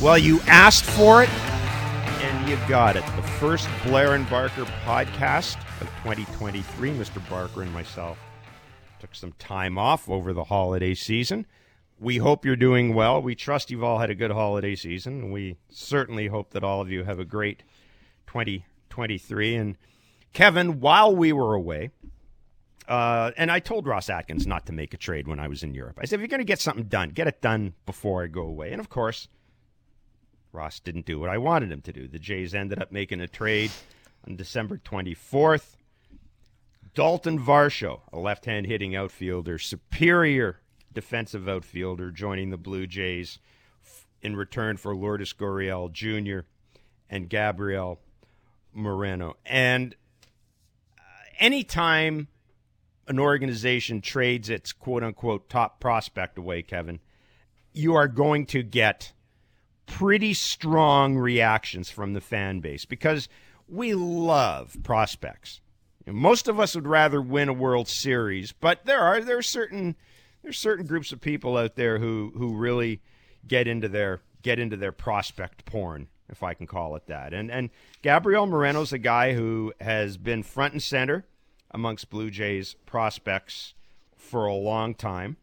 Well, you asked for it and you got it. The first Blair and Barker podcast of 2023. Mr. Barker and myself took some time off over the holiday season. We hope you're doing well. We trust you've all had a good holiday season. We certainly hope that all of you have a great 2023. And Kevin, while we were away, uh, and I told Ross Atkins not to make a trade when I was in Europe. I said, if you're going to get something done, get it done before I go away. And of course, Ross didn't do what I wanted him to do. The Jays ended up making a trade on December 24th. Dalton Varsho, a left hand hitting outfielder, superior defensive outfielder, joining the Blue Jays in return for Lourdes Gurriel Jr. and Gabriel Moreno. And uh, anytime an organization trades its quote unquote top prospect away, Kevin, you are going to get pretty strong reactions from the fan base because we love prospects. most of us would rather win a World Series, but there are there are certain there's certain groups of people out there who who really get into their get into their prospect porn, if I can call it that. And and Gabriel Moreno's a guy who has been front and center amongst Blue Jays prospects for a long time.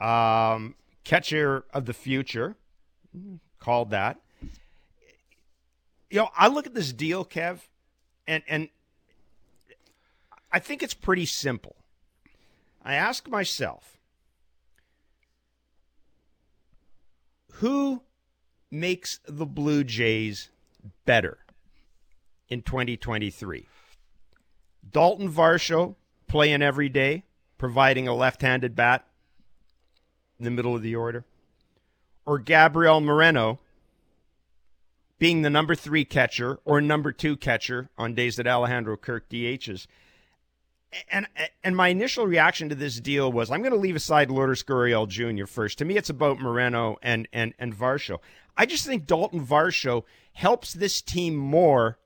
Um, catcher of the future, called that. You know, I look at this deal, Kev, and and I think it's pretty simple. I ask myself, who makes the Blue Jays better in 2023? Dalton Varsho playing every day, providing a left-handed bat in the middle of the order or Gabriel Moreno being the number three catcher or number two catcher on days that Alejandro Kirk DHs. And and my initial reaction to this deal was I'm going to leave aside Lourdes Gurriel Jr. first. To me, it's about Moreno and and and Varsho. I just think Dalton Varsho helps this team more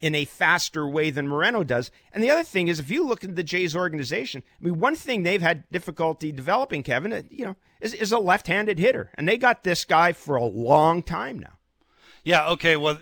in a faster way than Moreno does. And the other thing is, if you look at the Jays organization, I mean, one thing they've had difficulty developing, Kevin, uh, you know, is, is a left-handed hitter, and they got this guy for a long time now. Yeah. Okay. Well,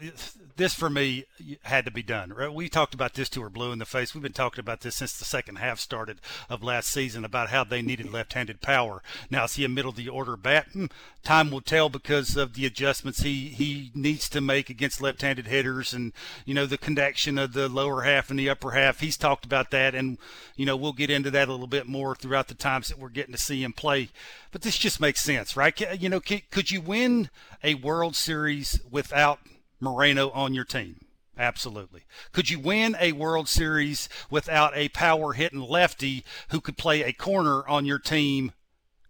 this for me had to be done. Right? We talked about this to her blue in the face. We've been talking about this since the second half started of last season about how they needed left-handed power. Now is he a middle of the order bat? Hmm, time will tell because of the adjustments he he needs to make against left-handed hitters and you know the connection of the lower half and the upper half. He's talked about that, and you know we'll get into that a little bit more throughout the times that we're getting to see him play. But this just makes sense, right? You know, could you win a World Series without Moreno on your team? Absolutely. Could you win a World Series without a power hitting lefty who could play a corner on your team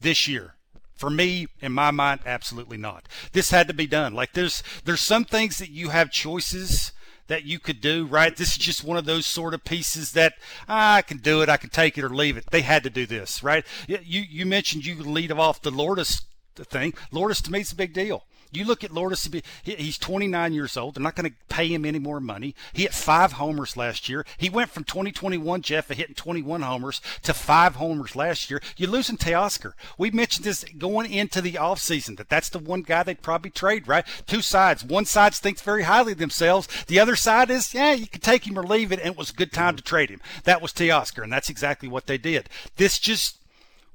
this year? For me, in my mind, absolutely not. This had to be done. Like there's there's some things that you have choices that you could do, right? This is just one of those sort of pieces that ah, I can do it, I can take it or leave it. They had to do this, right? You you mentioned you lead off the Lourdes thing. Lourdes to me is a big deal. You look at Lourdes, he's 29 years old. They're not going to pay him any more money. He hit five homers last year. He went from 2021, Jeff, hitting 21 homers to five homers last year. You're losing Teoscar. We mentioned this going into the offseason, that that's the one guy they'd probably trade, right? Two sides. One side thinks very highly of themselves. The other side is, yeah, you can take him or leave it, and it was a good time to trade him. That was Teoscar, and that's exactly what they did. This just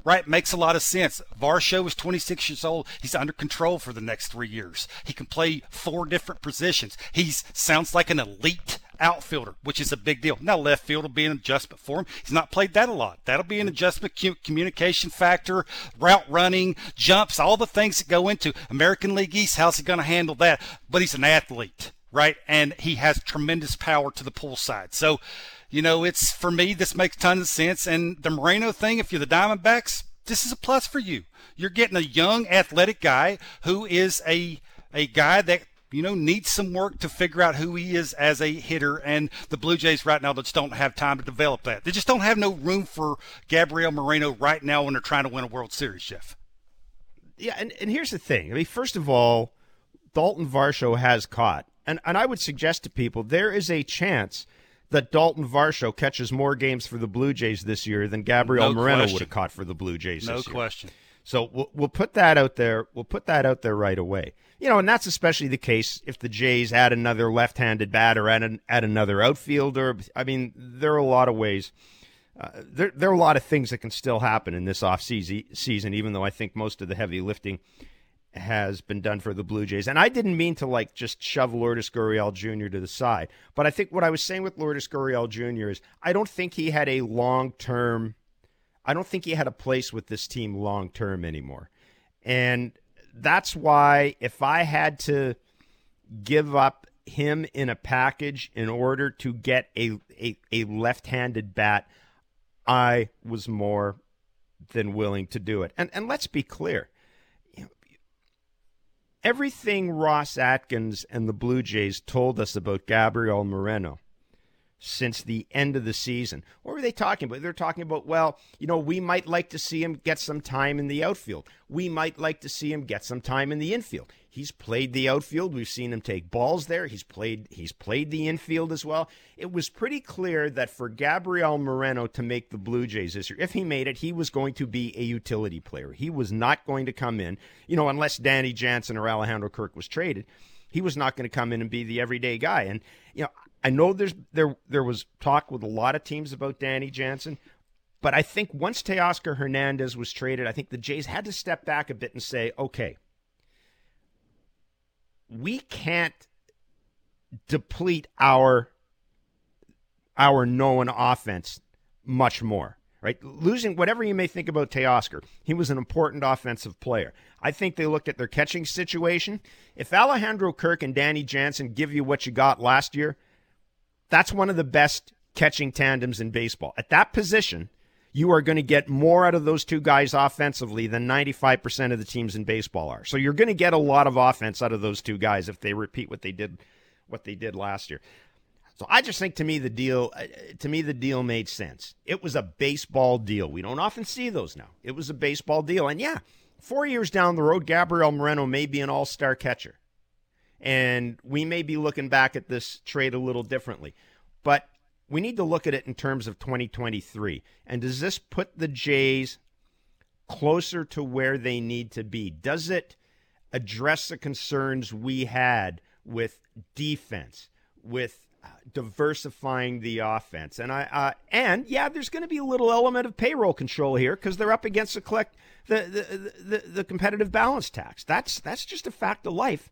Right, makes a lot of sense. Varsho is 26 years old. He's under control for the next three years. He can play four different positions. He sounds like an elite outfielder, which is a big deal. Now, left field will be an adjustment for him. He's not played that a lot. That'll be an adjustment, communication factor, route running, jumps, all the things that go into American League East. How's he going to handle that? But he's an athlete right? And he has tremendous power to the pull side. So, you know, it's for me, this makes tons of sense. And the Moreno thing, if you're the Diamondbacks, this is a plus for you. You're getting a young, athletic guy who is a a guy that you know, needs some work to figure out who he is as a hitter. And the Blue Jays right now just don't have time to develop that. They just don't have no room for Gabriel Moreno right now when they're trying to win a World Series, Jeff. Yeah, and, and here's the thing. I mean, first of all, Dalton Varsho has caught. And, and I would suggest to people there is a chance that Dalton Varsho catches more games for the Blue Jays this year than Gabriel no Moreno question. would have caught for the Blue Jays no this year. Question. So we'll, we'll put that out there. We'll put that out there right away. You know, and that's especially the case if the Jays add another left-handed batter, add, an, add another outfielder. I mean, there are a lot of ways. Uh, there, there are a lot of things that can still happen in this off season, even though I think most of the heavy lifting has been done for the Blue Jays. And I didn't mean to like just shove Lourdes Gurriel Jr. to the side, but I think what I was saying with Lourdes Gurriel Jr. is I don't think he had a long-term I don't think he had a place with this team long term anymore. And that's why if I had to give up him in a package in order to get a, a, a left handed bat, I was more than willing to do it. And and let's be clear. Everything Ross Atkins and the Blue Jays told us about Gabriel Moreno since the end of the season. What were they talking about? They're talking about, well, you know, we might like to see him get some time in the outfield. We might like to see him get some time in the infield. He's played the outfield. We've seen him take balls there. He's played he's played the infield as well. It was pretty clear that for Gabriel Moreno to make the Blue Jays this year, if he made it, he was going to be a utility player. He was not going to come in, you know, unless Danny Jansen or Alejandro Kirk was traded he was not going to come in and be the everyday guy. And you know, I know there's there there was talk with a lot of teams about Danny Jansen, but I think once Teoscar Hernandez was traded, I think the Jays had to step back a bit and say, okay, we can't deplete our our known offense much more. Right? Losing whatever you may think about Teoscar, he was an important offensive player. I think they looked at their catching situation. If Alejandro Kirk and Danny Jansen give you what you got last year, that's one of the best catching tandems in baseball. At that position, you are going to get more out of those two guys offensively than 95% of the teams in baseball are. So you're going to get a lot of offense out of those two guys if they repeat what they did what they did last year. So I just think to me the deal uh, to me the deal made sense. It was a baseball deal. We don't often see those now. It was a baseball deal. And yeah, 4 years down the road Gabriel Moreno may be an all-star catcher. And we may be looking back at this trade a little differently. But we need to look at it in terms of 2023. And does this put the Jays closer to where they need to be? Does it address the concerns we had with defense, with uh, diversifying the offense? And I uh, and yeah, there's going to be a little element of payroll control here because they're up against the collect the the, the the competitive balance tax. That's that's just a fact of life.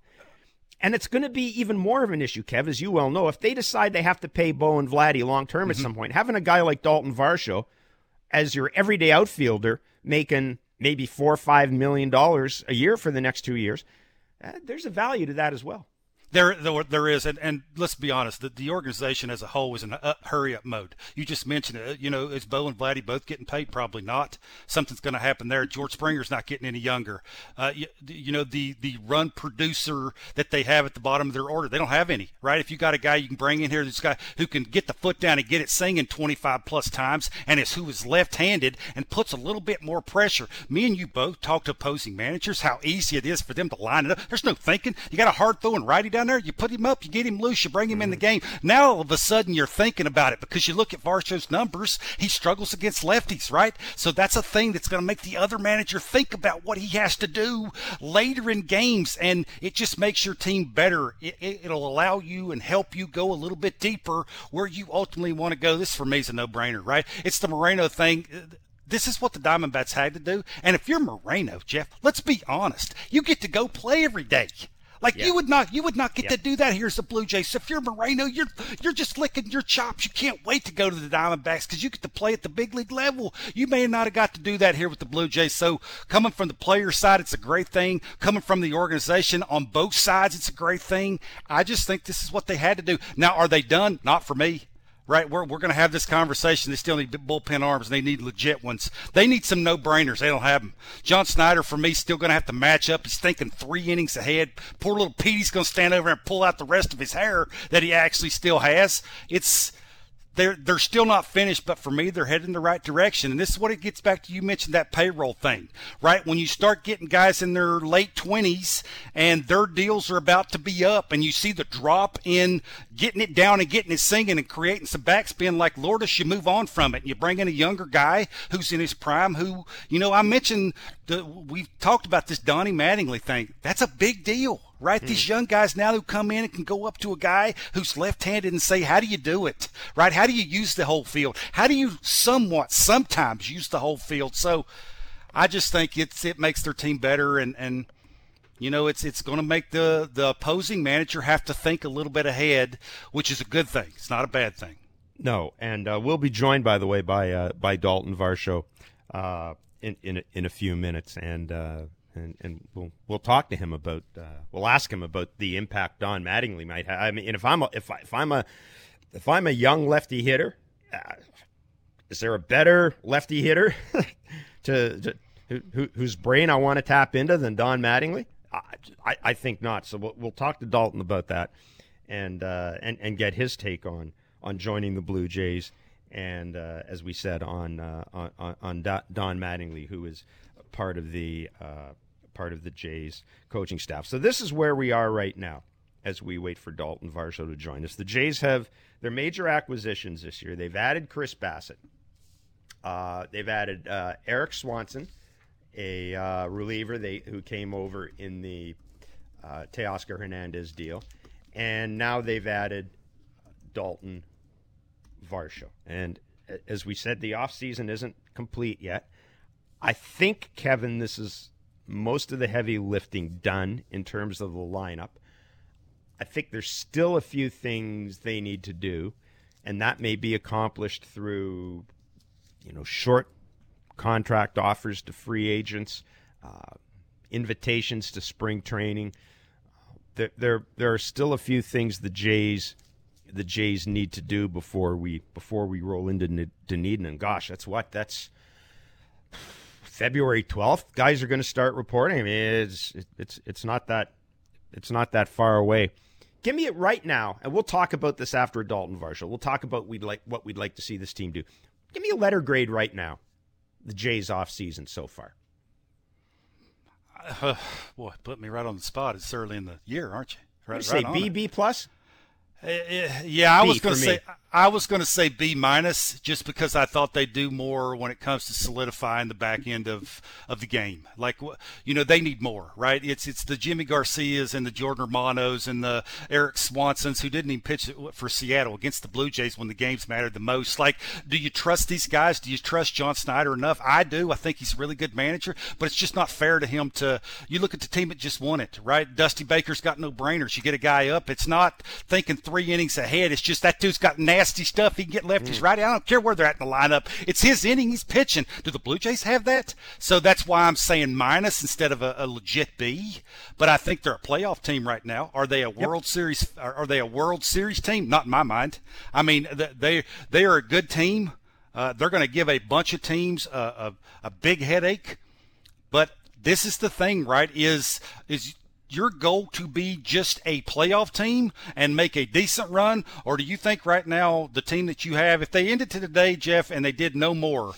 And it's going to be even more of an issue, Kev, as you well know. If they decide they have to pay Bo and Vladdy long term mm-hmm. at some point, having a guy like Dalton Varsho as your everyday outfielder making maybe four or five million dollars a year for the next two years, uh, there's a value to that as well. There, there, there is, and, and let's be honest, the, the organization as a whole is in a hurry up mode. You just mentioned it. You know, is Bo and Vladdy both getting paid? Probably not. Something's going to happen there. George Springer's not getting any younger. Uh, you, you, know, the the run producer that they have at the bottom of their order, they don't have any, right? If you got a guy you can bring in here, this guy who can get the foot down and get it singing 25 plus times, and is who is left-handed and puts a little bit more pressure. Me and you both talk to opposing managers how easy it is for them to line it up. There's no thinking. You got a hard throwing righty down down there, you put him up, you get him loose, you bring him in the game. Now all of a sudden you're thinking about it because you look at Varsho's numbers, he struggles against lefties, right? So that's a thing that's going to make the other manager think about what he has to do later in games, and it just makes your team better. It, it, it'll allow you and help you go a little bit deeper where you ultimately want to go. This for me is a no-brainer, right? It's the Moreno thing this is what the Diamondbacks had to do. And if you're Moreno, Jeff, let's be honest. You get to go play every day. Like yeah. you would not, you would not get to do that Here's the Blue Jays. So if you're Moreno, you're you're just licking your chops. You can't wait to go to the Diamondbacks because you get to play at the big league level. You may not have got to do that here with the Blue Jays. So coming from the player side, it's a great thing. Coming from the organization on both sides, it's a great thing. I just think this is what they had to do. Now, are they done? Not for me right? We're, we're going to have this conversation. They still need bullpen arms, and they need legit ones. They need some no brainers. They don't have them. John Schneider, for me, still going to have to match up. He's thinking three innings ahead. Poor little Petey's going to stand over and pull out the rest of his hair that he actually still has. It's they're they're still not finished, but for me, they're heading in the right direction. And this is what it gets back to. You mentioned that payroll thing, right? When you start getting guys in their late twenties and their deals are about to be up, and you see the drop in getting it down and getting it singing and creating some backspin like Lord, Lourdes, you move on from it. And you bring in a younger guy who's in his prime. Who you know, I mentioned the, we've talked about this Donnie Mattingly thing. That's a big deal right? Mm. These young guys now who come in and can go up to a guy who's left-handed and say, "How do you do it?" Right? How do you use the whole field? How do you somewhat sometimes use the whole field? So, I just think it's it makes their team better, and and you know it's it's going to make the the opposing manager have to think a little bit ahead, which is a good thing. It's not a bad thing. No, and uh, we'll be joined, by the way, by uh, by Dalton Varsho uh, in in a, in a few minutes, and uh, and and we'll we'll talk to him about uh, we'll ask him about the impact Don Mattingly might have. I mean, if I'm a, if I, if I'm a if I'm a young lefty hitter, uh, is there a better lefty hitter to, to who, whose brain I want to tap into than Don Mattingly? I, I, I think not. So we'll, we'll talk to Dalton about that, and uh, and and get his take on on joining the Blue Jays, and uh, as we said on uh, on on Don Mattingly, who is part of the uh, part of the Jays coaching staff. So this is where we are right now as we wait for Dalton Varsho to join us. The Jays have their major acquisitions this year. They've added Chris Bassitt. Uh, they've added uh, Erik Swanson, a uh, reliever they who came over in the uh, Teoscar Hernandez deal, and now they've added Dalton Varsho. And as we said, the offseason isn't complete yet. I think, Kevin, this is most of the heavy lifting done in terms of the lineup. I think there's still a few things they need to do, and that may be accomplished through, you know, short contract offers to free agents, uh, invitations to spring training. There, there, there are still a few things the Jays, the Jays need to do before we before we roll into Dunedin. And gosh, that's what that's February 12th, guys are going to start reporting. I mean, it's it's it's not that it's not that far away. Give me it right now, and we'll talk about this after Dalton Varsho. We'll talk about we'd like what we'd like to see this team do. Give me a letter grade right now. The Jays off season so far. Uh, boy, put me right on the spot. It's early in the year, aren't you? Right, say right B B plus. Uh, yeah, I B was going to say I was going to say B minus just because I thought they do more when it comes to solidifying the back end of, of the game. Like you know they need more, right? It's it's the Jimmy Garcias and the Jordan Romanos and the Erik Swansons who didn't even pitch for Seattle against the Blue Jays when the games mattered the most. Like, do you trust these guys? Do you trust John Schneider enough? I do. I think he's a really good manager, but it's just not fair to him to. You look at the team that just won it, right? Dusty Baker's got no brainers. You get a guy up. It's not thinking three innings ahead. It's just that dude's got nasty stuff. He can get lefties mm. right. I don't care where they're at in the lineup. It's his inning. He's pitching. Do the Blue Jays have that? So that's why I'm saying minus instead of a, a legit B. But I think they're a playoff team right now. Are they a World yep. Series? Are they a World Series team? Not in my mind. I mean, they they are a good team. Uh, they're going to give a bunch of teams a, a, a big headache. But this is the thing, right? Is is your goal to be just a playoff team and make a decent run? Or do you think right now the team that you have, if they ended today, Jeff, and they did no more,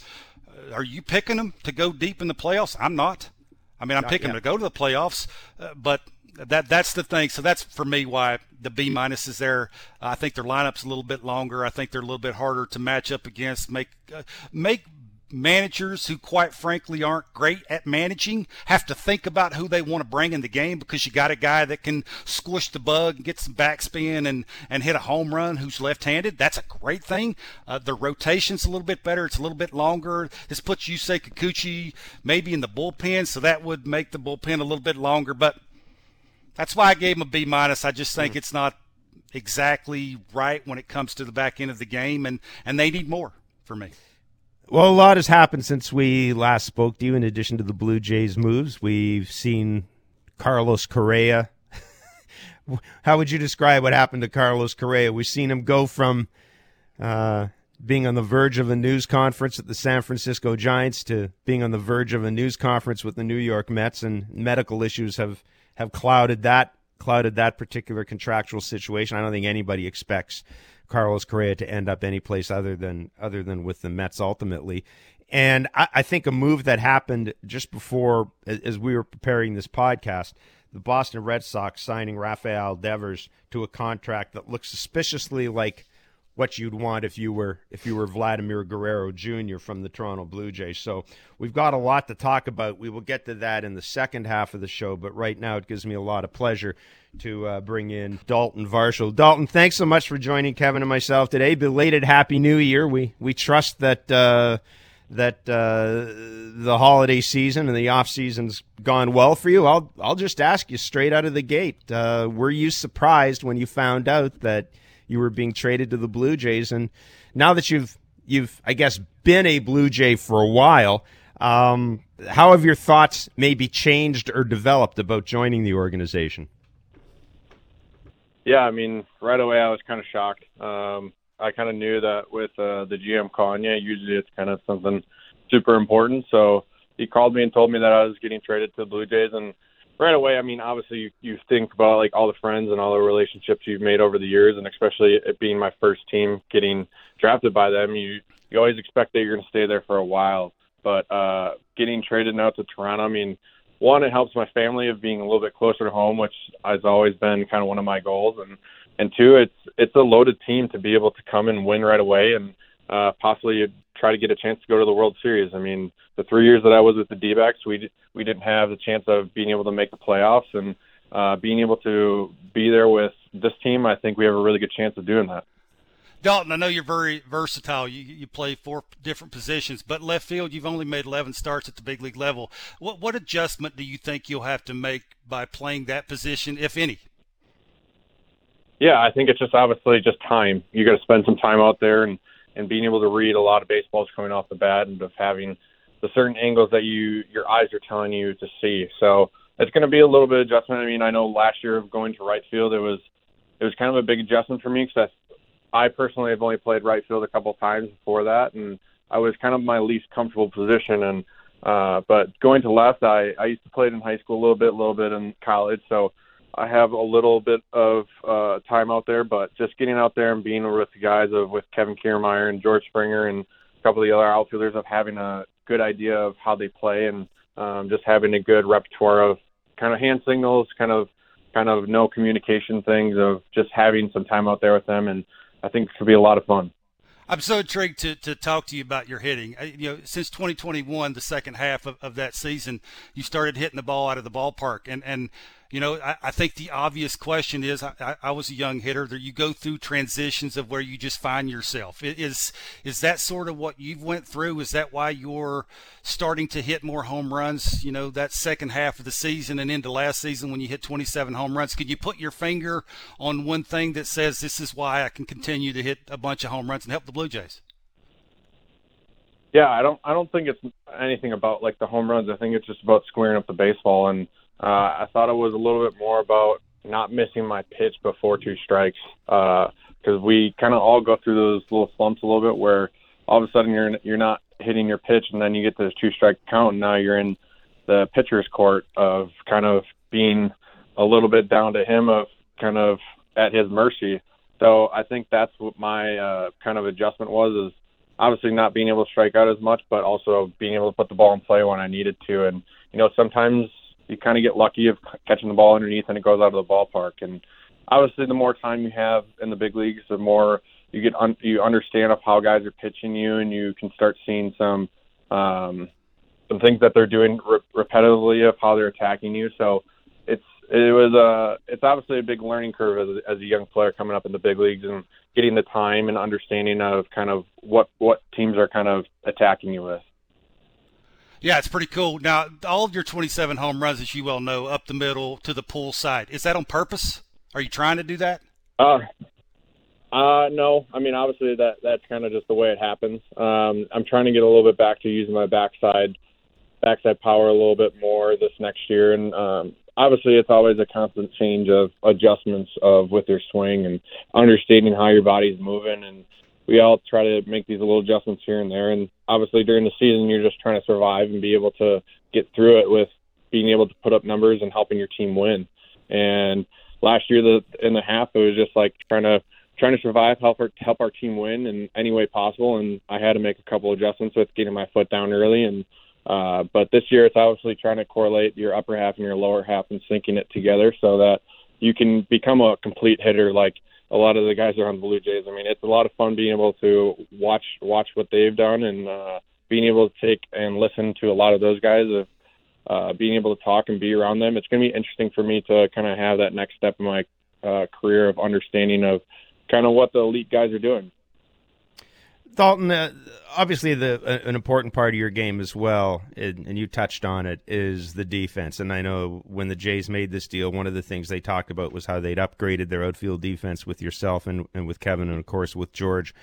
uh, are you picking them to go deep in the playoffs? I'm not. I mean, I'm not picking yet. them to go to the playoffs, uh, but that that's the thing. So that's for me why the B minus is there. I think their lineup's a little bit longer. I think they're a little bit harder to match up against. Make uh, make managers who, quite frankly, aren't great at managing have to think about who they want to bring in the game because you got a guy that can squish the bug and get some backspin and, and hit a home run who's left handed. That's a great thing. Uh, the rotation's a little bit better, it's a little bit longer. This puts Yusei Kikuchi maybe in the bullpen, so that would make the bullpen a little bit longer. But That's why I gave him a B minus. I just think mm. it's not exactly right when it comes to the back end of the game, and and they need more for me. Well, a lot has happened since we last spoke to you. In addition to the Blue Jays moves, we've seen Carlos Correa. How would you describe what happened to Carlos Correa? We've seen him go from uh, being on the verge of a news conference at the San Francisco Giants to being on the verge of a news conference with the New York Mets, and medical issues have have clouded that clouded that particular contractual situation. I don't think anybody expects Carlos Correa to end up any place other than other than with the Mets ultimately. And I, I think a move that happened just before, as we were preparing this podcast, the Boston Red Sox signing Rafael Devers to a contract that looks suspiciously like what you'd want if you were if you were Vladimir Guerrero Jr. from the Toronto Blue Jays. So we've got a lot to talk about. We will get to that in the second half of the show, but right now it gives me a lot of pleasure to uh, bring in Dalton Varsho. Dalton, thanks so much for joining Kevin and myself today. Belated Happy New Year. We we trust that. Uh, that uh, the holiday season and the off season's gone well for you. I'll I'll just ask you straight out of the gate: uh, Were you surprised when you found out that you were being traded to the Blue Jays. And now that you've you've I guess been a Blue Jay for a while, um, how have your thoughts maybe changed or developed about joining the organization? Yeah, I mean, right away I was kind of shocked. Um, I kind of knew that with uh, the GM Kanye, usually it's kind of something super important. So he called me and told me that I was getting traded to the Blue Jays, and right away, I mean, obviously you, you think about like all the friends and all the relationships you've made over the years, and especially it being my first team getting drafted by them, you you always expect that you're going to stay there for a while. But uh, getting traded now to Toronto, I mean, one, it helps my family of being a little bit closer to home, which has always been kind of one of my goals, and and two, it's it's a loaded team to be able to come and win right away and uh, possibly try to get a chance to go to the World Series. I mean, the three years that I was with the D-backs, we we didn't have the chance of being able to make the playoffs, and uh, being able to be there with this team, I think we have a really good chance of doing that. Dalton, I know you're very versatile. You you play four different positions, but left field, you've only made 11 starts at the big league level. What what adjustment do you think you'll have to make by playing that position, if any? Yeah, I think it's just obviously just time. You got to spend some time out there and and being able to read a lot of baseballs coming off the bat and of having the certain angles that you your eyes are telling you to see. So it's going to be a little bit of adjustment. I mean, I know last year of going to right field, it was it was kind of a big adjustment for me because I, I personally have only played right field a couple times before that, and I was kind of my least comfortable position. And uh, but going to left, I I used to play it in high school a little bit, a little bit in college, so I have a little bit of uh, time out there, but just getting out there and being with the guys of with Kevin Kiermaier and George Springer and a couple of the other outfielders of having a good idea of how they play and um, just having a good repertoire of kind of hand signals, kind of kind of no communication things of just having some time out there with them, and I think it could be a lot of fun. I'm so intrigued to, to talk to you about your hitting. You know, since 2021, the second half of, of that season, you started hitting the ball out of the ballpark, and and you know, I, I think the obvious question is I, I, was a young hitter. That you go through transitions of where you just find yourself. Is is that sort of what you've went through? Is that why you're starting to hit more home runs? You know, that second half of the season and into last season when you hit 27 home runs. Can you put your finger on one thing that says this is why I can continue to hit a bunch of home runs and help the Blue Jays? Yeah, I don't. I don't think it's anything about like the home runs. I think it's just about squaring up the baseball and uh, I thought it was a little bit more about not missing my pitch before two strikes because uh, we kind of all go through those little slumps a little bit where all of a sudden you're you're not hitting your pitch and then you get this two strike count and now you're in the pitcher's court of kind of being a little bit down to him of kind of at his mercy. So I think that's what my uh, kind of adjustment was is obviously not being able to strike out as much, but also being able to put the ball in play when I needed to. And you know sometimes you kind of get lucky of catching the ball underneath and it goes out of the ballpark. And obviously, the more time you have in the big leagues, the more you get un- you understand of how guys are pitching you, and you can start seeing some um, some things that they're doing re- repetitively of how they're attacking you. So it's it was a it's obviously a big learning curve as as a young player coming up in the big leagues and getting the time and understanding of kind of what what teams are kind of attacking you with Yeah, it's pretty cool. Now, all of your 27 home runs, as you well know, up the middle to the pull side, is that on purpose? Are you trying to do that? Uh, uh, no. I mean, obviously that that's kind of just the way it happens. Um, I'm trying to get a little bit back to using my backside backside power a little bit more this next year, and um, obviously it's always a constant change of adjustments of with your swing and understanding how your body's moving and we all try to make these little adjustments here and there. And obviously during the season you're just trying to survive and be able to get through it with being able to put up numbers and helping your team win. And last year the in the half it was just like trying to trying to survive help our help our team win in any way possible. And I had to make a couple adjustments with getting my foot down early. And uh, but this year, it's obviously trying to correlate your upper half and your lower half and syncing it together so that you can become a complete hitter like a lot of the guys are on the Blue Jays. I mean, it's a lot of fun being able to watch watch what they've done and uh, being able to take and listen to a lot of those guys of uh, being able to talk and be around them. It's going to be interesting for me to kind of have that next step in my uh, career of understanding of kind of what the elite guys are doing. Dalton, uh, obviously, the uh, an important part of your game as well, and, and, you touched on it, is the defense. And I know when the Jays made this deal, one of the things they talked about was how they'd upgraded their outfield defense with yourself and, and with Kevin, and of course with George,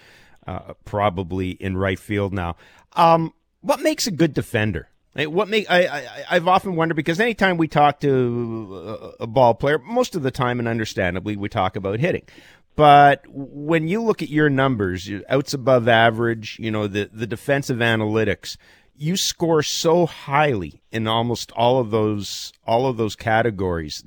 uh, probably in right field now. Um, what makes a good defender? What make I, I I've often wondered because anytime we talk to a, a ball player, most of the time, and understandably, we talk about hitting. But when you look at your numbers, outs above average, you know, the, the defensive analytics, you score so highly in almost all of those all of those categories.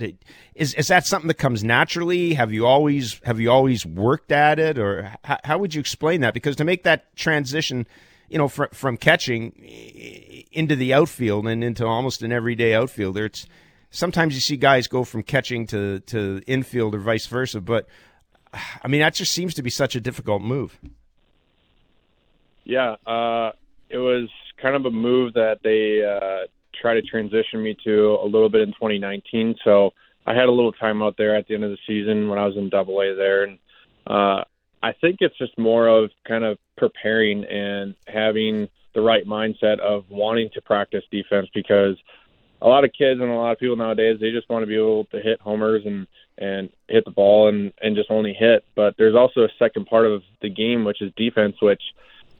Is is that something that comes naturally? Have you always have you always worked at it, or how, how would you explain that? Because to make that transition, you know, from from catching into the outfield and into almost an everyday outfielder, it's sometimes you see guys go from catching to to infield or vice versa, but I mean, that just seems to be such a difficult move. Yeah, uh, it was kind of a move that they uh, tried to transition me to a little bit in 2019. So I had a little time out there at the end of the season when I was in Double A there, and uh, I think it's just more of kind of preparing and having the right mindset of wanting to practice defense because a lot of kids and a lot of people nowadays they just want to be able to hit homers and and hit the ball and and just only hit. But there's also a second part of the game which is defense, which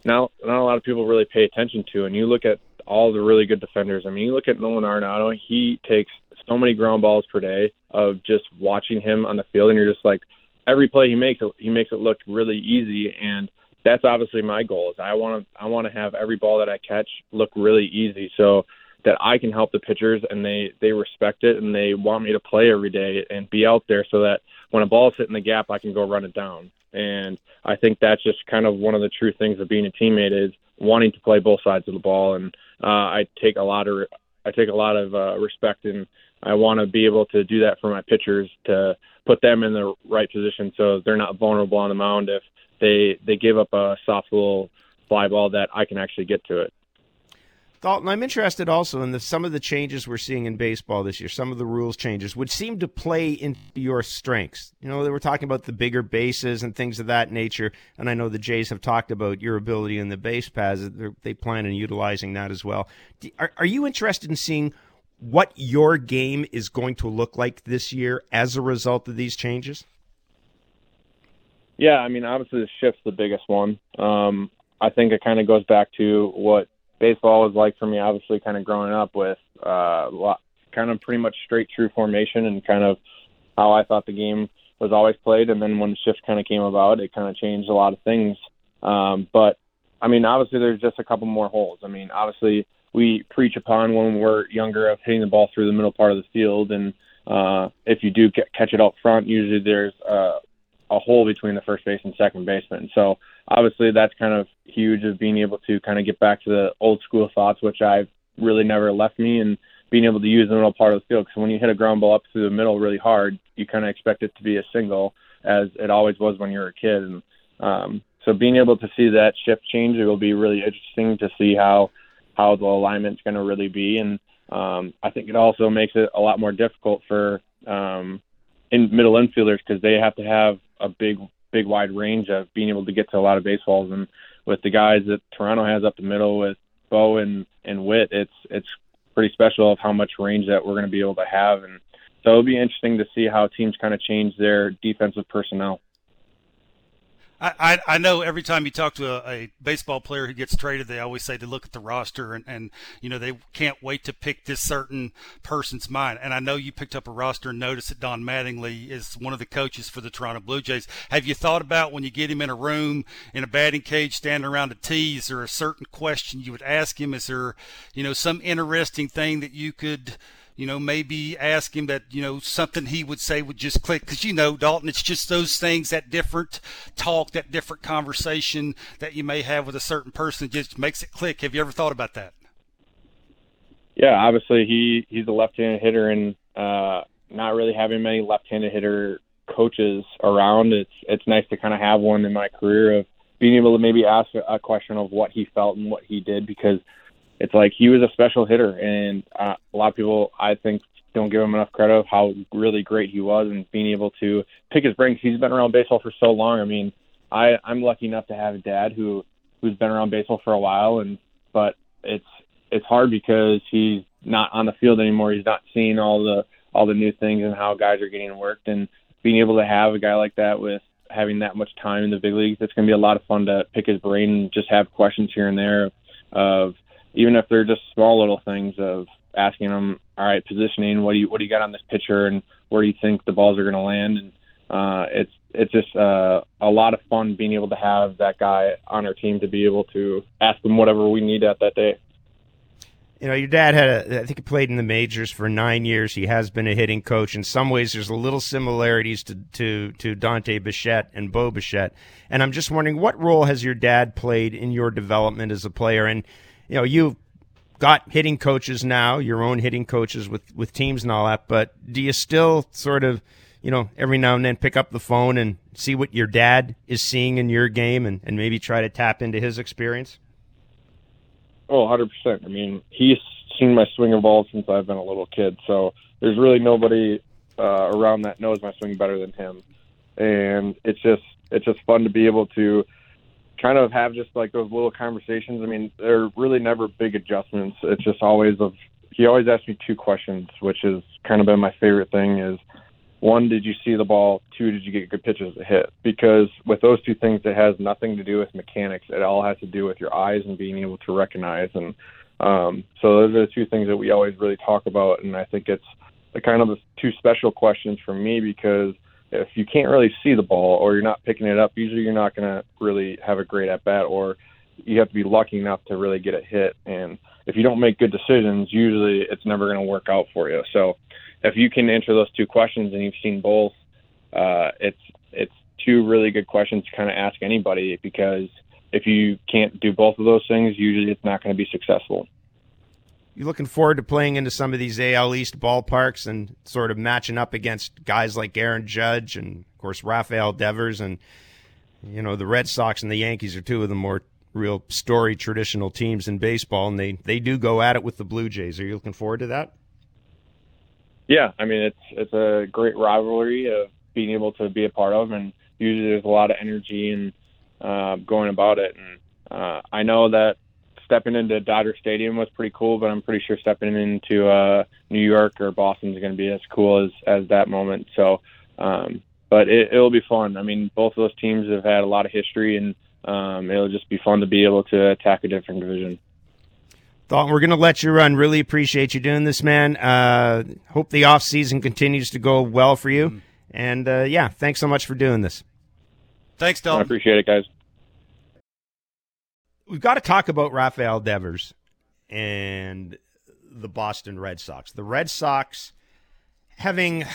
now not a lot of people really pay attention to. And you look at all the really good defenders. I mean, you look at Nolan Arenado. He takes so many ground balls per day of just watching him on the field, and you're just like every play he makes, he makes it look really easy. And that's obviously my goal. Is I want to I want to have every ball that I catch look really easy. So that I can help the pitchers and they they respect it and they want me to play every day and be out there so that when a ball's hitting the gap I can go run it down. And I think that's just kind of one of the true things of being a teammate is wanting to play both sides of the ball and uh I take a lot of I take a lot of uh, respect and I want to be able to do that for my pitchers to put them in the right position so they're not vulnerable on the mound if they they give up a soft little fly ball that I can actually get to it. Dalton, I'm interested also in the, some of the changes we're seeing in baseball this year, some of the rules changes, which seem to play into your strengths. You know, they were talking about the bigger bases and things of that nature, and I know the Jays have talked about your ability in the base paths. They plan on utilizing that as well. Are, are you interested in seeing what your game is going to look like this year as a result of these changes? Yeah, I mean, obviously the shift's the biggest one. Um, I think it kind of goes back to what baseball was like for me, obviously, kind of growing up with uh, kind of pretty much straight true formation and kind of how I thought the game was always played. And then when the shift kind of came about, it kind of changed a lot of things. Um, but I mean, obviously, there's just a couple more holes. I mean, obviously, we preach upon when we're younger of hitting the ball through the middle part of the field, and uh, if you do catch it up front, usually there's uh, a hole between the first base and second baseman. So obviously that's kind of huge of being able to kind of get back to the old school thoughts, which I've really never left me, and being able to use the middle part of the field. Because when you hit a ground ball up through the middle really hard, you kind of expect it to be a single, as it always was when you were a kid. And um, so being able to see that shift change, it will be really interesting to see how how the alignment's going to really be. And um, I think it also makes it a lot more difficult for um, in middle infielders because they have to have a big big wide range of being able to get to a lot of baseballs. And with the guys that Toronto has up the middle with Bo and and Whit, it's it's pretty special of how much range that we're going to be able to have, and so it'll be interesting to see how teams kind of change their defensive personnel. I, I know every time you talk to a, a, baseball player who gets traded, they always say to look at the roster and, and, you know, they can't wait to pick this certain person's mind. And I know you picked up a roster and noticed that Don Mattingly is one of the coaches for the Toronto Blue Jays. Have you thought about when you get him in a room in a batting cage standing around a tee, is there a certain question you would ask him? Is there, you know, some interesting thing that you could – you know, maybe ask him that, you know, something he would say would just click. Because, you know, Dalton, it's just those things, that different talk, that different conversation that you may have with a certain person just makes it click. Have you ever thought about that? Yeah, obviously he he's a left-handed hitter, and uh, not really having many left-handed hitter coaches around. It's it's nice to kind of have one in my career of being able to maybe ask a question of what he felt and what he did because it's like he was a special hitter, and uh, a lot of people I think don't give him enough credit of how really great he was and being able to pick his brains. He's been around baseball for so long. I mean, I I'm lucky enough to have a dad who who's been around baseball for a while, and but it's it's hard because he's not on the field anymore. He's not seeing all the all the new things and how guys are getting worked, and being able to have a guy like that with having that much time in the big leagues, it's going to be a lot of fun to pick his brain and just have questions here and there of even if they're just small little things of asking them, all right, positioning, what do you what do you got on this pitcher, and where do you think the balls are going to land, and uh, it's it's just uh, a lot of fun being able to have that guy on our team to be able to ask them whatever we need at that day. You know, your dad had a, I think he played in the majors for nine years. He has been a hitting coach. In some ways, there's a little similarities to, to, to Dante Bichette and Bo Bichette. And I'm just wondering, what role has your dad played in your development as a player? And you know, you've got hitting coaches now, your own hitting coaches with, with teams and all that, but do you still sort of, you know, every now and then pick up the phone and see what your dad is seeing in your game and, and maybe try to tap into his experience? Oh, 100%. I mean, he's seen my swing evolve since I've been a little kid, so there's really nobody uh, around that knows my swing better than him. And it's just it's just fun to be able to kind of have just like those little conversations. I mean, they're really never big adjustments. It's just always of he always asks me two questions, which has kind of been my favorite thing is one, did you see the ball? Two, did you get good pitches to hit? Because with those two things, it has nothing to do with mechanics. It all has to do with your eyes and being able to recognize. And um, so those are the two things that we always really talk about. And I think it's the kind of the two special questions for me because if you can't really see the ball or you're not picking it up, usually you're not going to really have a great at bat, or you have to be lucky enough to really get a hit. And if you don't make good decisions, usually it's never going to work out for you. So if you can answer those two questions and you've seen both, uh, it's it's two really good questions to kind of ask anybody because if you can't do both of those things, usually it's not going to be successful you looking forward to playing into some of these AL East ballparks and sort of matching up against guys like Aaron Judge and of course Rafael Devers and you know the Red Sox and the Yankees are two of the more real story traditional teams in baseball and they they do go at it with the Blue Jays. Are you looking forward to that? Yeah, I mean it's it's a great rivalry of being able to be a part of and usually there's a lot of energy and uh, going about it and uh, I know that stepping into Dodger Stadium was pretty cool, but I'm pretty sure stepping into uh, New York or Boston is going to be as cool as as that moment. So, um, but it, it'll be fun. I mean, both of those teams have had a lot of history, and um, it'll just be fun to be able to attack a different division. Dalton, we're going to let you run. Really appreciate you doing this, man. Uh, hope the off season continues to go well for you. Mm-hmm. And uh, yeah, thanks so much for doing this. Thanks, Dalton. I appreciate it, guys we've got to talk about Rafael Devers and the Boston Red Sox. The Red Sox having,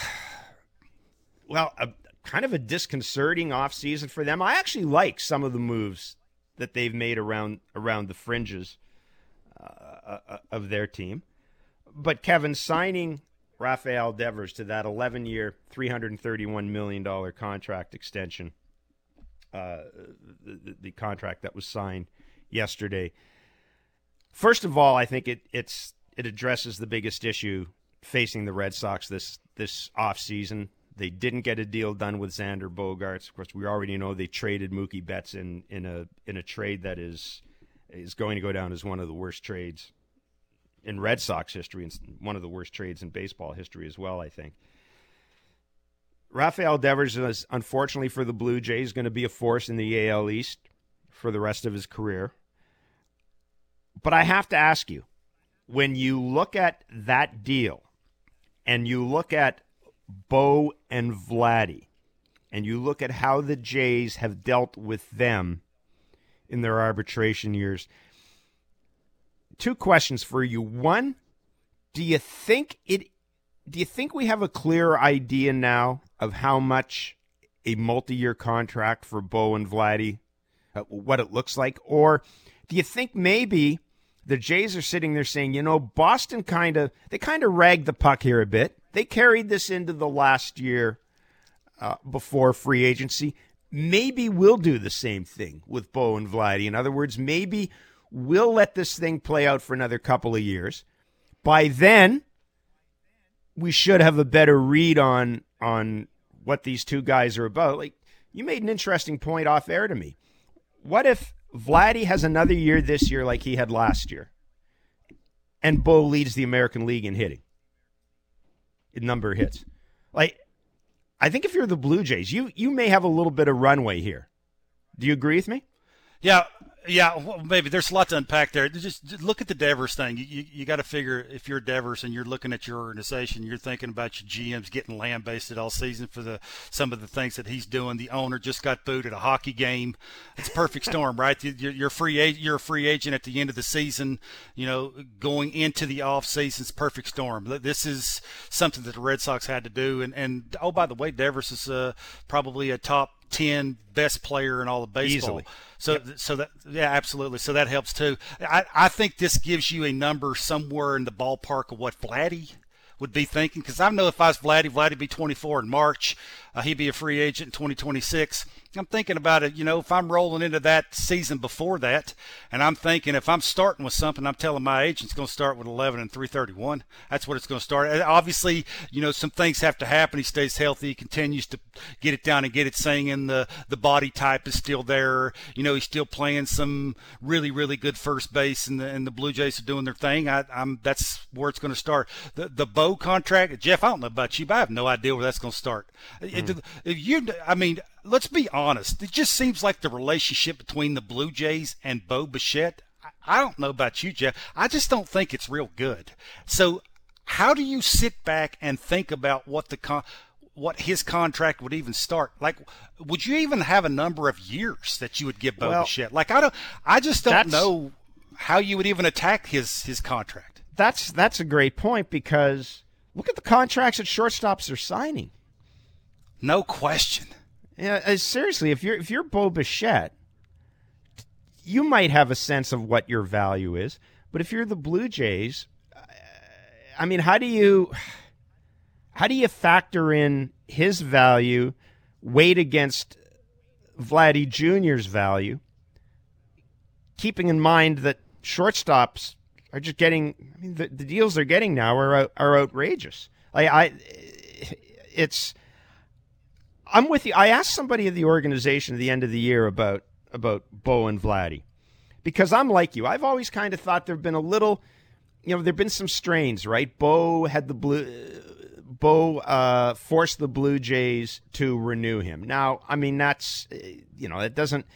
well, a kind of a disconcerting offseason for them. I actually like some of the moves that they've made around around the fringes uh, uh of their team. But Kevin signing Rafael Devers to that 11-year, $331 million contract extension, uh, the, the contract that was signed yesterday. First of all, I think it it's it addresses the biggest issue facing the Red Sox this this offseason. They didn't get a deal done with Xander Bogaerts. Of course, we already know they traded Mookie Betts in, in a in a trade that is is going to go down as one of the worst trades in Red Sox history and one of the worst trades in baseball history as well, I think. Rafael Devers is, unfortunately for the Blue Jays, going to be a force in the AL East for the rest of his career. But I have to ask you when you look at that deal and you look at Bo and Vladdy, and you look at how the Jays have dealt with them in their arbitration years, two questions for you. One, do you think it do you think we have a clear idea now of how much a multi-year contract for Bo and Vladdy, what it looks like, or do you think maybe the Jays are sitting there saying, you know, Boston kind of they kind of ragged the puck here a bit. They carried this into the last year uh, before free agency. Maybe we'll do the same thing with Bo and Vladdy. In other words, maybe we'll let this thing play out for another couple of years. By then, we should have a better read on on what these two guys are about. Like you made an interesting point off air to me. What if Vladdy has another year this year like he had last year, and Bo leads the American League in hitting, in number of hits? Like, I think if you're the Blue Jays, you you may have a little bit of runway here. Do you agree with me? Yeah, yeah, well, maybe there's a lot to unpack there. Just, just look at the Devers thing. You, you, you got to figure if you're Devers and you're looking at your organization, you're thinking about your GMs getting lambasted all season for the some of the things that he's doing. The owner just got booed at a hockey game. It's a perfect storm, right? You're, you're free agent. You're a free agent at the end of the season. You know, going into the off season, season's perfect storm. This is something that the Red Sox had to do. And and oh, by the way, Devers is uh, probably a top 10 best player in all of baseball. Easily. So, yep. so that, yeah, absolutely. So that helps too. I, I think this gives you a number somewhere in the ballpark of what Vladdy would be thinking. Because I know if I was Vladdy, Vladdy be 24 in March. Uh, he'd be a free agent in 2026. I'm thinking about it, you know, if I'm rolling into that season before that, and I'm thinking if I'm starting with something, I'm telling my agent it's going to start with 11 and 331. That's what it's going to start. And obviously, you know, some things have to happen. He stays healthy, he continues to get it down and get it singing. The the body type is still there. You know, he's still playing some really really good first base, and the and the Blue Jays are doing their thing. I, I'm that's where it's going to start. The the Bo contract, Jeff. I don't know about you, but I have no idea where that's going to start. Mm. If you, I mean let's be honest. It just seems like the relationship between the Blue Jays and Bo Bichette. I don't know about you, Jeff. I just don't think it's real good. So, how do you sit back and think about what the con- what his contract would even start? Like, would you even have a number of years that you would give Bo well, Bichette? Like, I don't. I just don't know how you would even attack his his contract. That's that's a great point because look at the contracts that shortstops are signing. No question. Yeah, uh, seriously, if you're if you're Bo Bichette, you might have a sense of what your value is. But if you're the Blue Jays, I mean, how do you how do you factor in his value, weight against Vladdy Jr.'s value, keeping in mind that shortstops are just getting. I mean, the, the deals they're getting now are are outrageous. Like I, it's I'm with you. I asked somebody at the organization at the end of the year about about Bo and Vladdy because I'm like you. I've always kind of thought there've been a little, you know, there've been some strains, right? Bo had the blue. Bo uh, forced the Blue Jays to renew him. Now, I mean, that's you know, it doesn't.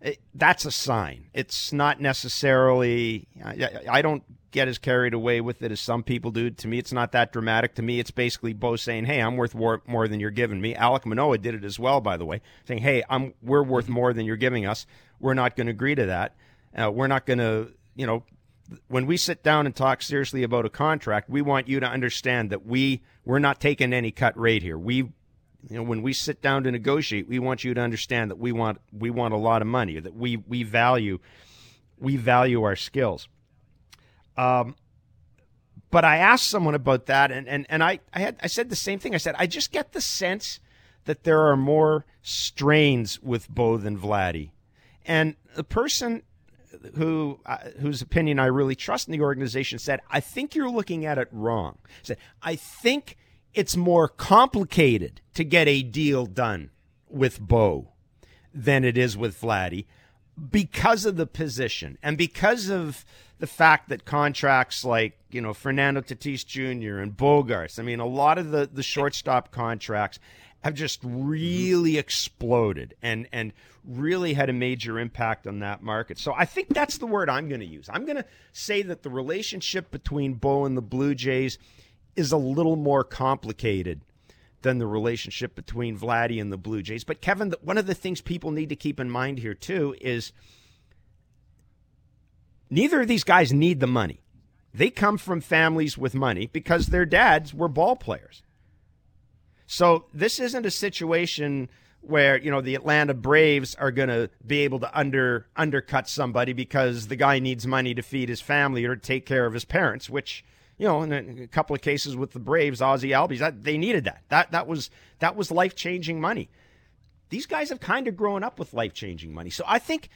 It, that's a sign. It's not necessarily. I, I don't get as carried away with it as some people do. To me, it's not that dramatic. To me, it's basically Bo saying, "Hey, I'm worth more, more than you're giving me." Alek Manoah did it as well, by the way, saying, "Hey, I'm we're worth more than you're giving us. We're not going to agree to that. Uh, we're not going to, you know." When we sit down and talk seriously about a contract, we want you to understand that we we're not taking any cut rate here. We you know when we sit down to negotiate we want you to understand that we want we want a lot of money that we we value we value our skills um, but I asked someone about that, and, and, and I, I, had, I said the same thing. I said, I just get the sense that there are more strains with Bo than Vladdy. And the person who uh, whose opinion I really trust in the organization said, I think you're looking at it wrong. Said, I think it's more complicated to get a deal done with Bo than it is with Vladdy. because of the position and because of the fact that contracts like you know Fernando Tatis Jr. and Bogaerts, I mean, a lot of the the shortstop contracts have just really exploded and and really had a major impact on that market. So I think that's the word I'm going to use. I'm going to say that the relationship between Bo and the Blue Jays is a little more complicated than the relationship between Vladdy and the Blue Jays. But Kevin, one of the things people need to keep in mind here too is neither of these guys need the money. They come from families with money because their dads were ball players. So this isn't a situation where you know the Atlanta Braves are going to be able to under undercut somebody because the guy needs money to feed his family or take care of his parents, which you know in a, couple of cases with the Braves, Ozzie Albies, that they needed that. That that was that was life changing money. These guys have kind of grown up with life changing money, so I think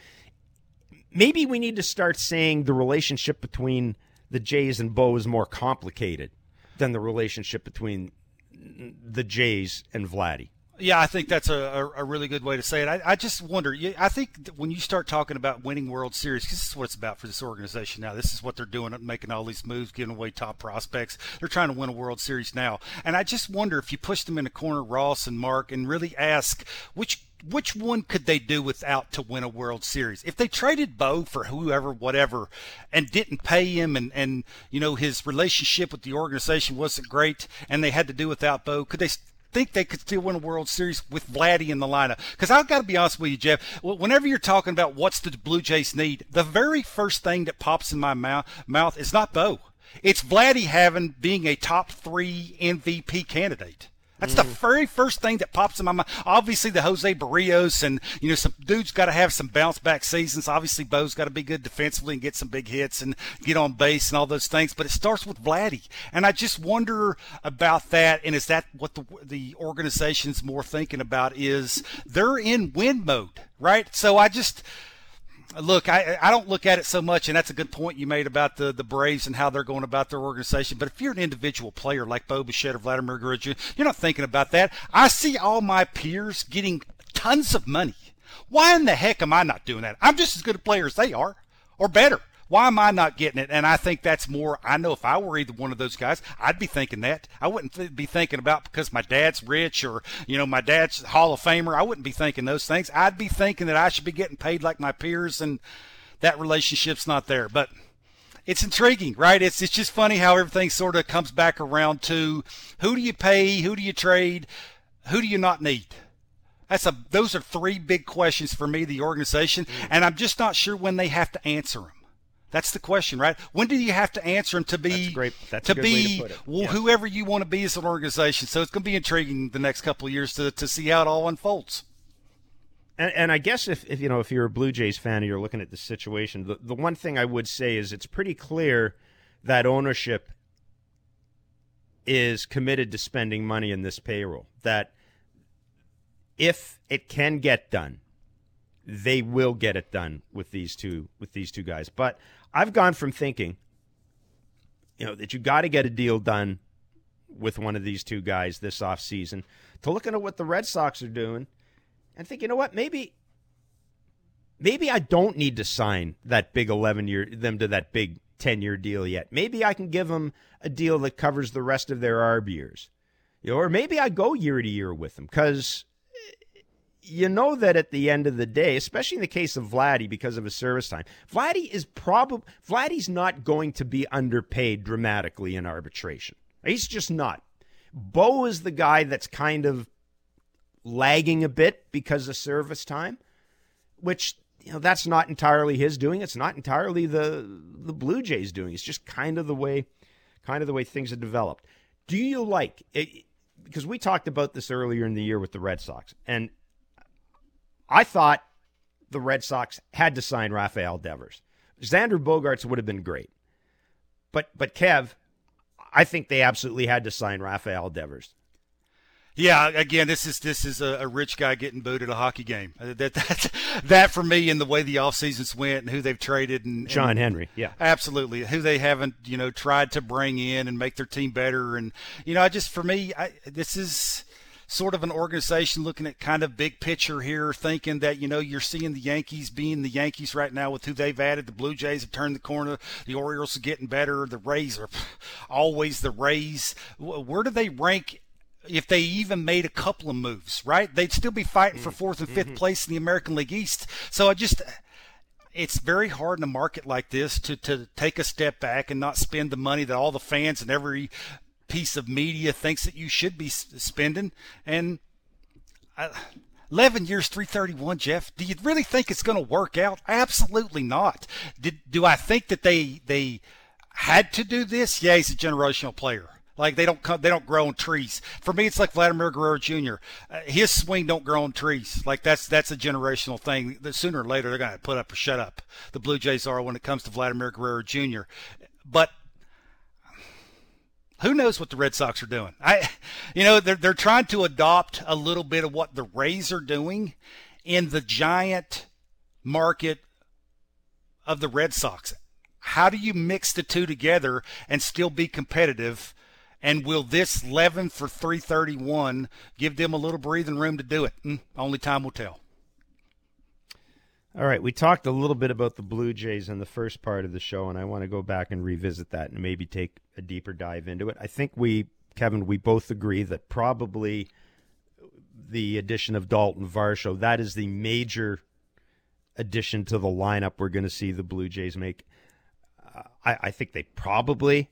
maybe we need to start saying the relationship between the Jays and Bo is more complicated than the relationship between the Jays and Vladdy. Yeah, I think that's a, a, really good way to say it. I, I just wonder. I think when you start talking about winning World Series, this is what it's about for this organization now. This is what they're doing, making all these moves, giving away top prospects. They're trying to win a World Series now, and I just wonder if you push them in the corner, Ross and Mark, and really ask which which one could they do without to win a World Series? If they traded Bo for whoever, whatever, and didn't pay him, and and you know his relationship with the organization wasn't great, and they had to do without Bo, could they? Think they could still win a World Series with Vladdy in the lineup. Because I've got to be honest with you, Jeff. Whenever you're talking about what's the Blue Jays need, the very first thing that pops in my mouth mouth is not Bo. It's Vladdy having being a top three MVP candidate. That's mm. the very first thing that pops in my mind. Obviously, the Jose Berrios and you know some dudes got to have some bounce back seasons. Obviously, Bo's got to be good defensively and get some big hits and get on base and all those things. But it starts with Vladdy, and I just wonder about that. And is that what the the organization's more thinking about? Is they're in win mode, right? So I just look, I, I don't look at it so much, and that's a good point you made about the, the Braves and how they're going about their organization. But if you're an individual player like Bo Bichette or Vladimir Guerrero, you're not thinking about that. I see all my peers getting tons of money. Why in the heck am I not doing that? I'm just as good a player as they are, or better. Why am I not getting it? And I think that's more. I know if I were either one of those guys, I'd be thinking that. I wouldn't th- be thinking about because my dad's rich or you know my dad's Hall of Famer. I wouldn't be thinking those things. I'd be thinking that I should be getting paid like my peers, and that relationship's not there. But it's intriguing, right? It's it's just funny how everything sort of comes back around to who do you pay, who do you trade, who do you not need. That's a those are three big questions for me, the organization, mm. and I'm just not sure when they have to answer them. That's the question, right? When do you have to answer them to be that's great. To be to well, yeah. whoever you want to be as an organization? So it's going to be intriguing the next couple of years to to see how it all unfolds. And, and, I guess if, if you know if you're a Blue Jays fan and you're looking at the situation, the, the one thing I would say is it's pretty clear that ownership is committed to spending money in this payroll. That if it can get done, they will get it done with these two with these two guys. But I've gone from thinking, you know, that you got to get a deal done with one of these two guys this offseason to looking at what the Red Sox are doing and think, you know what, maybe maybe I don't need to sign that big 11 year them to that big 10 year deal yet. Maybe I can give them a deal that covers the rest of their ARB years. You know, or maybe I go year to year with them because you know that at the end of the day, especially in the case of Vladdy because of his service time, Vladdy is probably Vladdy's not going to be underpaid dramatically in arbitration. He's just not. Bo is the guy that's kind of lagging a bit because of service time, which you know that's not entirely his doing. It's not entirely the the Blue Jays doing. It's just kind of the way kind of the way things have developed. Do you like eh, it? Because we talked about this earlier in the year with the Red Sox, and I thought the Red Sox had to sign Rafael Devers. Xander Bogaerts would have been great. But but Kev, I think they absolutely had to sign Rafael Devers. Yeah, again, this is this is a, a, rich guy getting booed at a hockey game. Uh, that that that for me, and the way the off seasons went, and who they've traded, and John and, Henry, yeah, absolutely, who they haven't, you know, tried to bring in and make their team better, and you know, I just for me, I, this is sort of an organization looking at kind of big picture here, thinking that, you know, you're seeing the Yankees being the Yankees right now with who they've added. The Blue Jays have turned the corner. The Orioles are getting better. The Rays are always the Rays. Where do they rank if they even made a couple of moves, right? They'd still be fighting for fourth and 5th mm-hmm. place in the American League East. So I just, it's very hard in a market like this to, to take a step back and not spend the money that all the fans and every piece of media thinks that you should be spending. And I, 11 years 331 jeff do you really think it's going to work out absolutely not Did, do i think that they they had to do this yeah he's a generational player like they don't come, they don't grow on trees. For me, it's like Vladimir Guerrero Jr. Uh, his swing don't grow on trees. Like that's that's a generational thing. That sooner or later they're going to put up or shut up. The Blue Jays are when it comes to Vladimir Guerrero Jr. But who knows what the Red Sox are doing? I, you know, they're they're trying to adopt a little bit of what the Rays are doing in the giant market of the Red Sox. How do you mix the two together and still be competitive? And will this 11 for 331 give them a little breathing room to do it? Mm, only time will tell. All right, we talked a little bit about the Blue Jays in the first part of the show, and I want to go back and revisit that and maybe take a deeper dive into it. I think we, Kevin, we both agree that probably the addition of Dalton Varsho, that is the major addition to the lineup we're going to see the Blue Jays make. Uh, I, I think they probably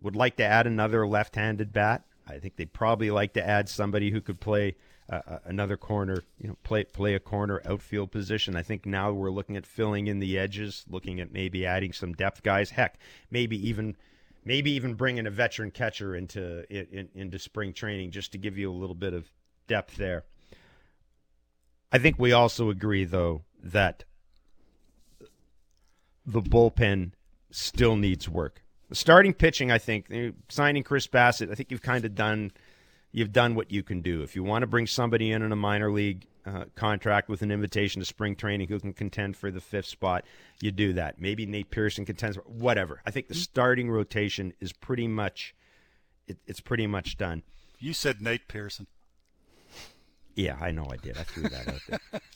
would like to add another left-handed bat. I think they'd probably like to add somebody who could play uh, another corner, you know, play play a corner outfield position. I think now we're looking at filling in the edges, looking at maybe adding some depth guys. Heck, maybe even maybe even bringing a veteran catcher into in, into spring training just to give you a little bit of depth there. I think we also agree though that the bullpen still needs work starting pitching, I think signing Chris Bassitt, I think you've kind of done you've done what you can do. If you want to bring somebody in in a minor league uh, contract with an invitation to spring training who can contend for the fifth spot, you do that. Maybe Nate Pearson contends, whatever. I think the starting rotation is pretty much it, it's pretty much done. You said Nate Pearson. Yeah, I know I did. I threw that out there.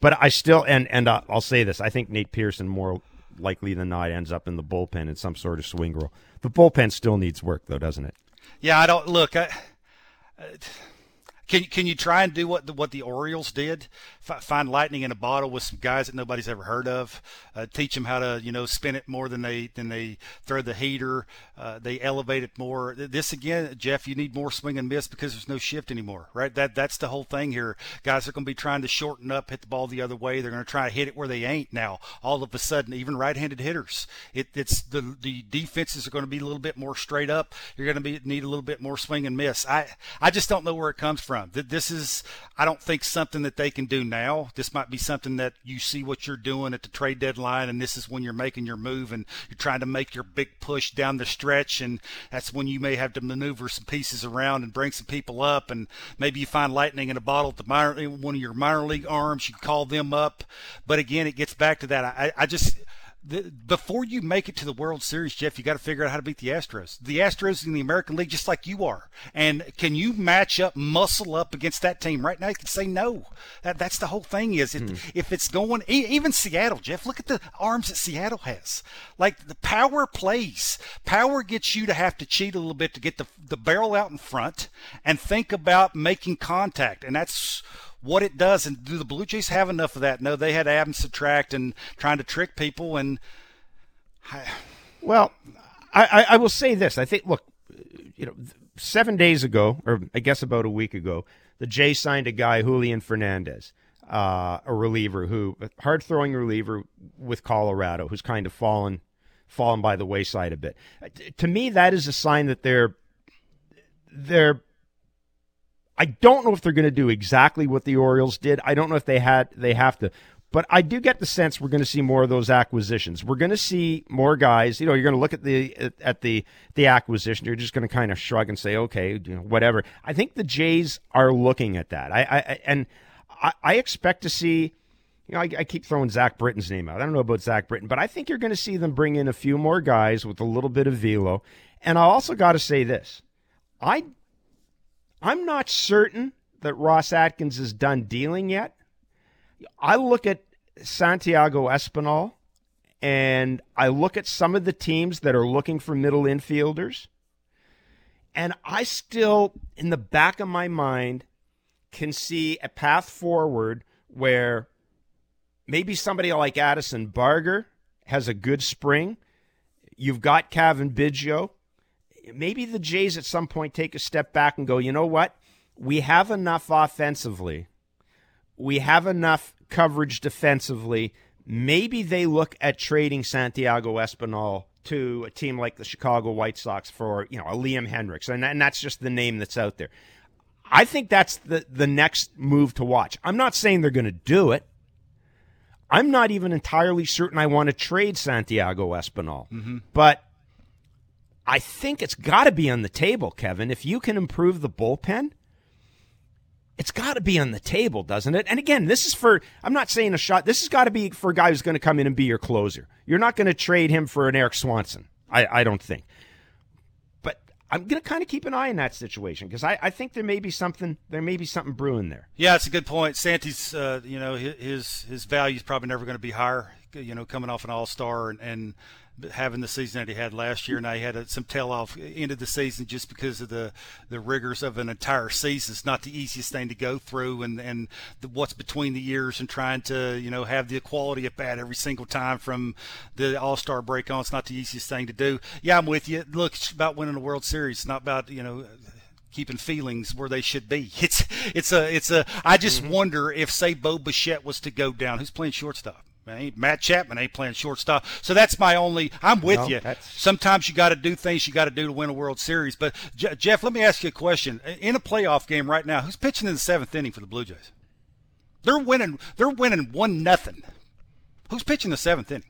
But I still and and uh, I'll say this: I think Nate Pearson more likely than not ends up in the bullpen in some sort of swing role. The bullpen still needs work, though, doesn't it? Yeah, I don't look. I, Uh, can can you try and do what the, what the Orioles did? F- find lightning in a bottle with some guys that nobody's ever heard of. Uh, teach them how to you know spin it more than they than they throw the heater. Uh, they elevate it more. This again, Jeff, you need more swing and miss because there's no shift anymore, right? That that's the whole thing here. Guys are going to be trying to shorten up, hit the ball the other way. They're going to try to hit it where they ain't now. All of a sudden, even right-handed hitters, it, it's the the defenses are going to be a little bit more straight up. You're going to be need a little bit more swing and miss. I I just don't know where it comes from. This is, I don't think, something that they can do now. This might be something that you see what you're doing at the trade deadline, and this is when you're making your move and you're trying to make your big push down the stretch, and that's when you may have to maneuver some pieces around and bring some people up, and maybe you find lightning in a bottle at the minor, one of your minor league arms. You call them up, but again, it gets back to that. I, I just the, before you make it to the World Series, Jeff, you got to figure out how to beat the Astros. The Astros in the American League, just like you are. And can you match up, muscle up against that team right now? You can say no. That, that's the whole thing. Is hmm. if it's going, even Seattle, Jeff, look at the arms that Seattle has. Like the power plays. Power gets you to have to cheat a little bit to get the the barrel out in front and think about making contact. And that's what it does. And do the Blue Jays have enough of that? No, they had add and subtract and trying to trick people. And well, I, I will say this. I think, look, you know, seven days ago, or I guess about a week ago, the Jays signed a guy, Julian Fernandez, uh, a reliever who, hard throwing reliever with Colorado, who's kind of fallen fallen by the wayside a bit. To me, that is a sign that they're they're I don't know if they're going to do exactly what the Orioles did. I don't know if they had they have to. But I do get the sense we're going to see more of those acquisitions. We're going to see more guys. You know, you're going to look at the at the the acquisition. You're just going to kind of shrug and say, okay, you know, whatever. I think the Jays are looking at that. I, I and I, I expect to see. You know, I, I, keep throwing Zach Britton's name out. I don't know about Zach Britton, but I think you're going to see them bring in a few more guys with a little bit of velo. And I also got to say this: I I'm not certain that Ross Atkins is done dealing yet. I look at Santiago Espinal and I look at some of the teams that are looking for middle infielders, and I still, in the back of my mind, can see a path forward where maybe somebody like Addison Barger has a good spring. You've got Cavan Biggio. Maybe the Jays at some point take a step back and go, you know what? We have enough offensively. We have enough coverage defensively. Maybe they look at trading Santiago Espinal to a team like the Chicago White Sox for, you know, a Liam Hendriks. And, and that's just the name that's out there. I think that's the, the next move to watch. I'm not saying they're going to do it. I'm not even entirely certain I want to trade Santiago Espinal. Mm-hmm. But I think it's got to be on the table, Kevin. If you can improve the bullpen, it's got to be on the table, doesn't it? And again, this is for, I'm not saying a shot. This has got to be for a guy who's going to come in and be your closer. You're not going to trade him for an Erik Swanson. I, I don't think. But I'm going to kind of keep an eye on that situation because I, I think there may be something, there may be something brewing there. Yeah, it's a good point. Santi's, uh, you know, his, his value is probably never going to be higher, you know, coming off an all star and, and, having the season that he had last year. Now he had a, some tail off end of the season just because of the the rigors of an entire season. It's not the easiest thing to go through, and and the, what's between the years and trying to you know have the quality of bat every single time from the All Star break on. It's not the easiest thing to do. Yeah, I'm with you. Look, it's about winning a World Series. It's not about you know keeping feelings where they should be. It's it's a it's a. I just mm-hmm. wonder if say Bo Bichette was to go down, who's playing shortstop? Matt Chapman ain't playing shortstop. So that's my only. I'm with no, you. That's... Sometimes you got to do things you got to do to win a World Series. But Jeff, let me ask you a question. In a playoff game right now, who's pitching in the seventh inning for the Blue Jays? They're winning. They're winning one nothing. Who's pitching the seventh inning?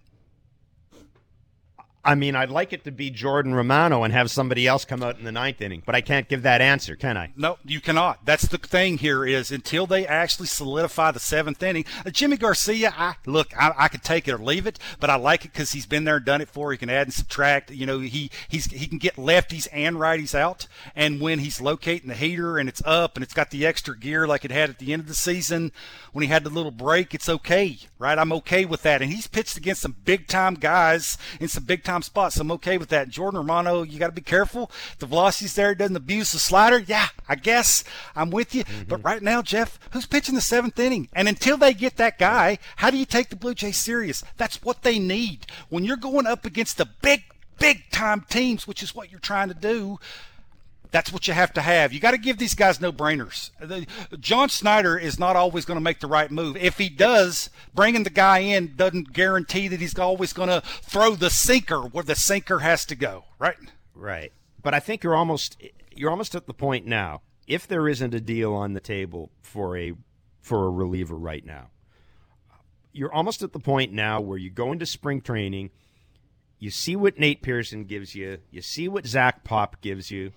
I mean, I'd like it to be Jordan Romano and have somebody else come out in the ninth inning, but I can't give that answer, can I? No, you cannot. That's the thing here is until they actually solidify the seventh inning. Uh, Yimi Garcia, I look, I, I, could take it or leave it, but I like it because he's been there and done it for. He can add and subtract. You know, he he's he can get lefties and righties out, and when he's locating the heater and it's up and it's got the extra gear like it had at the end of the season when he had the little break, it's okay, right? I'm okay with that. And he's pitched against some big time guys in some big time time spots. So I'm okay with that. Jordan Romano, you got to be careful. The velocity's there, doesn't abuse the slider. Yeah, I guess I'm with you. Mm-hmm. But right now, Jeff, who's pitching the seventh inning? And until they get that guy, how do you take the Blue Jays serious? That's what they need. When you're going up against the big, big time teams, which is what you're trying to do, that's what you have to have. You got to give these guys no brainers. John Schneider is not always going to make the right move. If he does, bringing the guy in doesn't guarantee that he's always going to throw the sinker where the sinker has to go, right? Right. But I think you're almost you're almost at the point now. If there isn't a deal on the table for a for a reliever right now, you're almost at the point now where you go into spring training, you see what Nate Pearson gives you, you see what Zach Pop gives you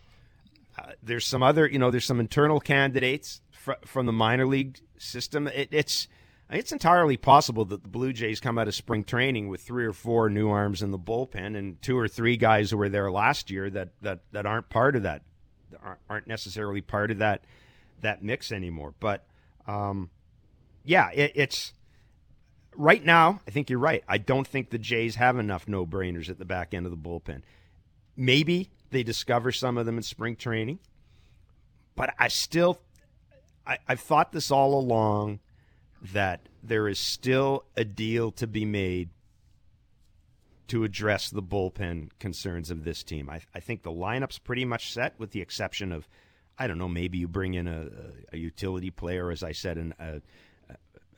uh, there's some other, you know, there's some internal candidates fr- from the minor league system. It, it's it's entirely possible that the Blue Jays come out of spring training with three or four new arms in the bullpen and two or three guys who were there last year that that, that aren't part of that aren't necessarily part of that that mix anymore. But um, yeah, it, it's right now. I think you're right. I don't think the Jays have enough no brainers at the back end of the bullpen. Maybe they discover some of them in spring training. But I still, I, I've thought this all along that there is still a deal to be made to address the bullpen concerns of this team. I, I, think the lineup's pretty much set, with the exception of, I don't know, maybe you bring in a, a utility player, as I said, an, a,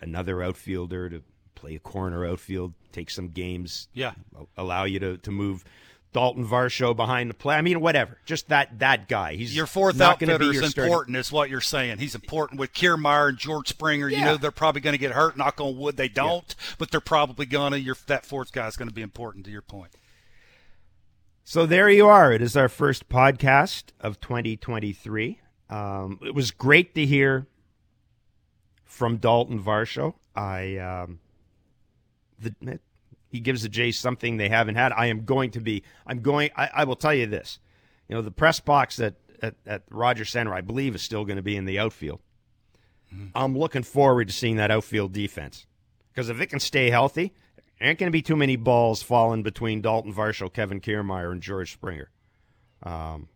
another outfielder to play a corner outfield, take some games, yeah, allow you to, to move Dalton Varsho behind the play. I mean, whatever. Just that that guy. He's your fourth outfitter is important, is what you're saying. He's important with Kiermaier and George Springer. Yeah. You know they're probably going to get hurt. Knock on wood, they don't, yeah. but they're probably going to. Your that fourth guy is going to be important. To your point. So there you are. It is our first podcast of 2023. Um, it was great to hear from Dalton Varsho. I um, the, he gives the Jays something they haven't had. I am going to be. I'm going. I, I will tell you this. You know, the press box that at, at Rogers Centre, I believe, is still going to be in the outfield. mm-hmm. I'm looking forward to seeing that outfield defense because if it can stay healthy, there ain't going to be too many balls falling between Dalton Varsho, Kevin Kiermaier, and George Springer. Um,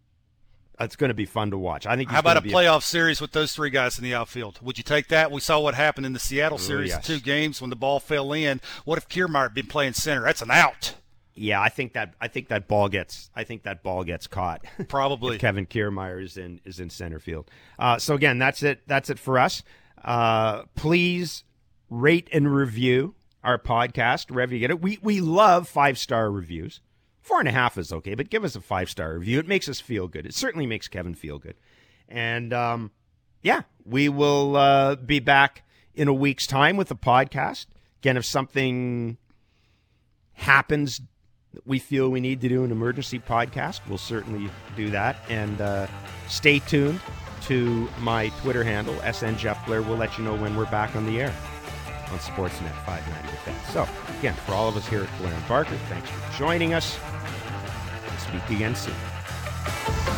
it's going to be fun to watch. I think. How about a playoff a... series with those three guys in the outfield? Would you take that? We saw what happened in the Seattle series, Ooh, yes. two games when the ball fell in. What if Kiermaier had been playing center? That's an out. Yeah, I think that I think that ball gets I think that ball gets caught. Probably Kevin Kiermaier is in is in center field. Uh, so again, that's it. That's it for us. Uh, please rate and review our podcast wherever you get it. We we love five star reviews. Four and a half is okay, but give us a five star review. It makes us feel good. It certainly makes Kevin feel good. And um, yeah, we will uh, be back in a week's time with a podcast. Again, if something happens we feel we need to do an emergency podcast, we'll certainly do that. And uh, stay tuned to my Twitter handle, SN Jeff Blair. We'll let you know when we're back on the air on Sportsnet 590. So, again, for all of us here at Blair and Barker, thanks for joining us. We'll speak again soon.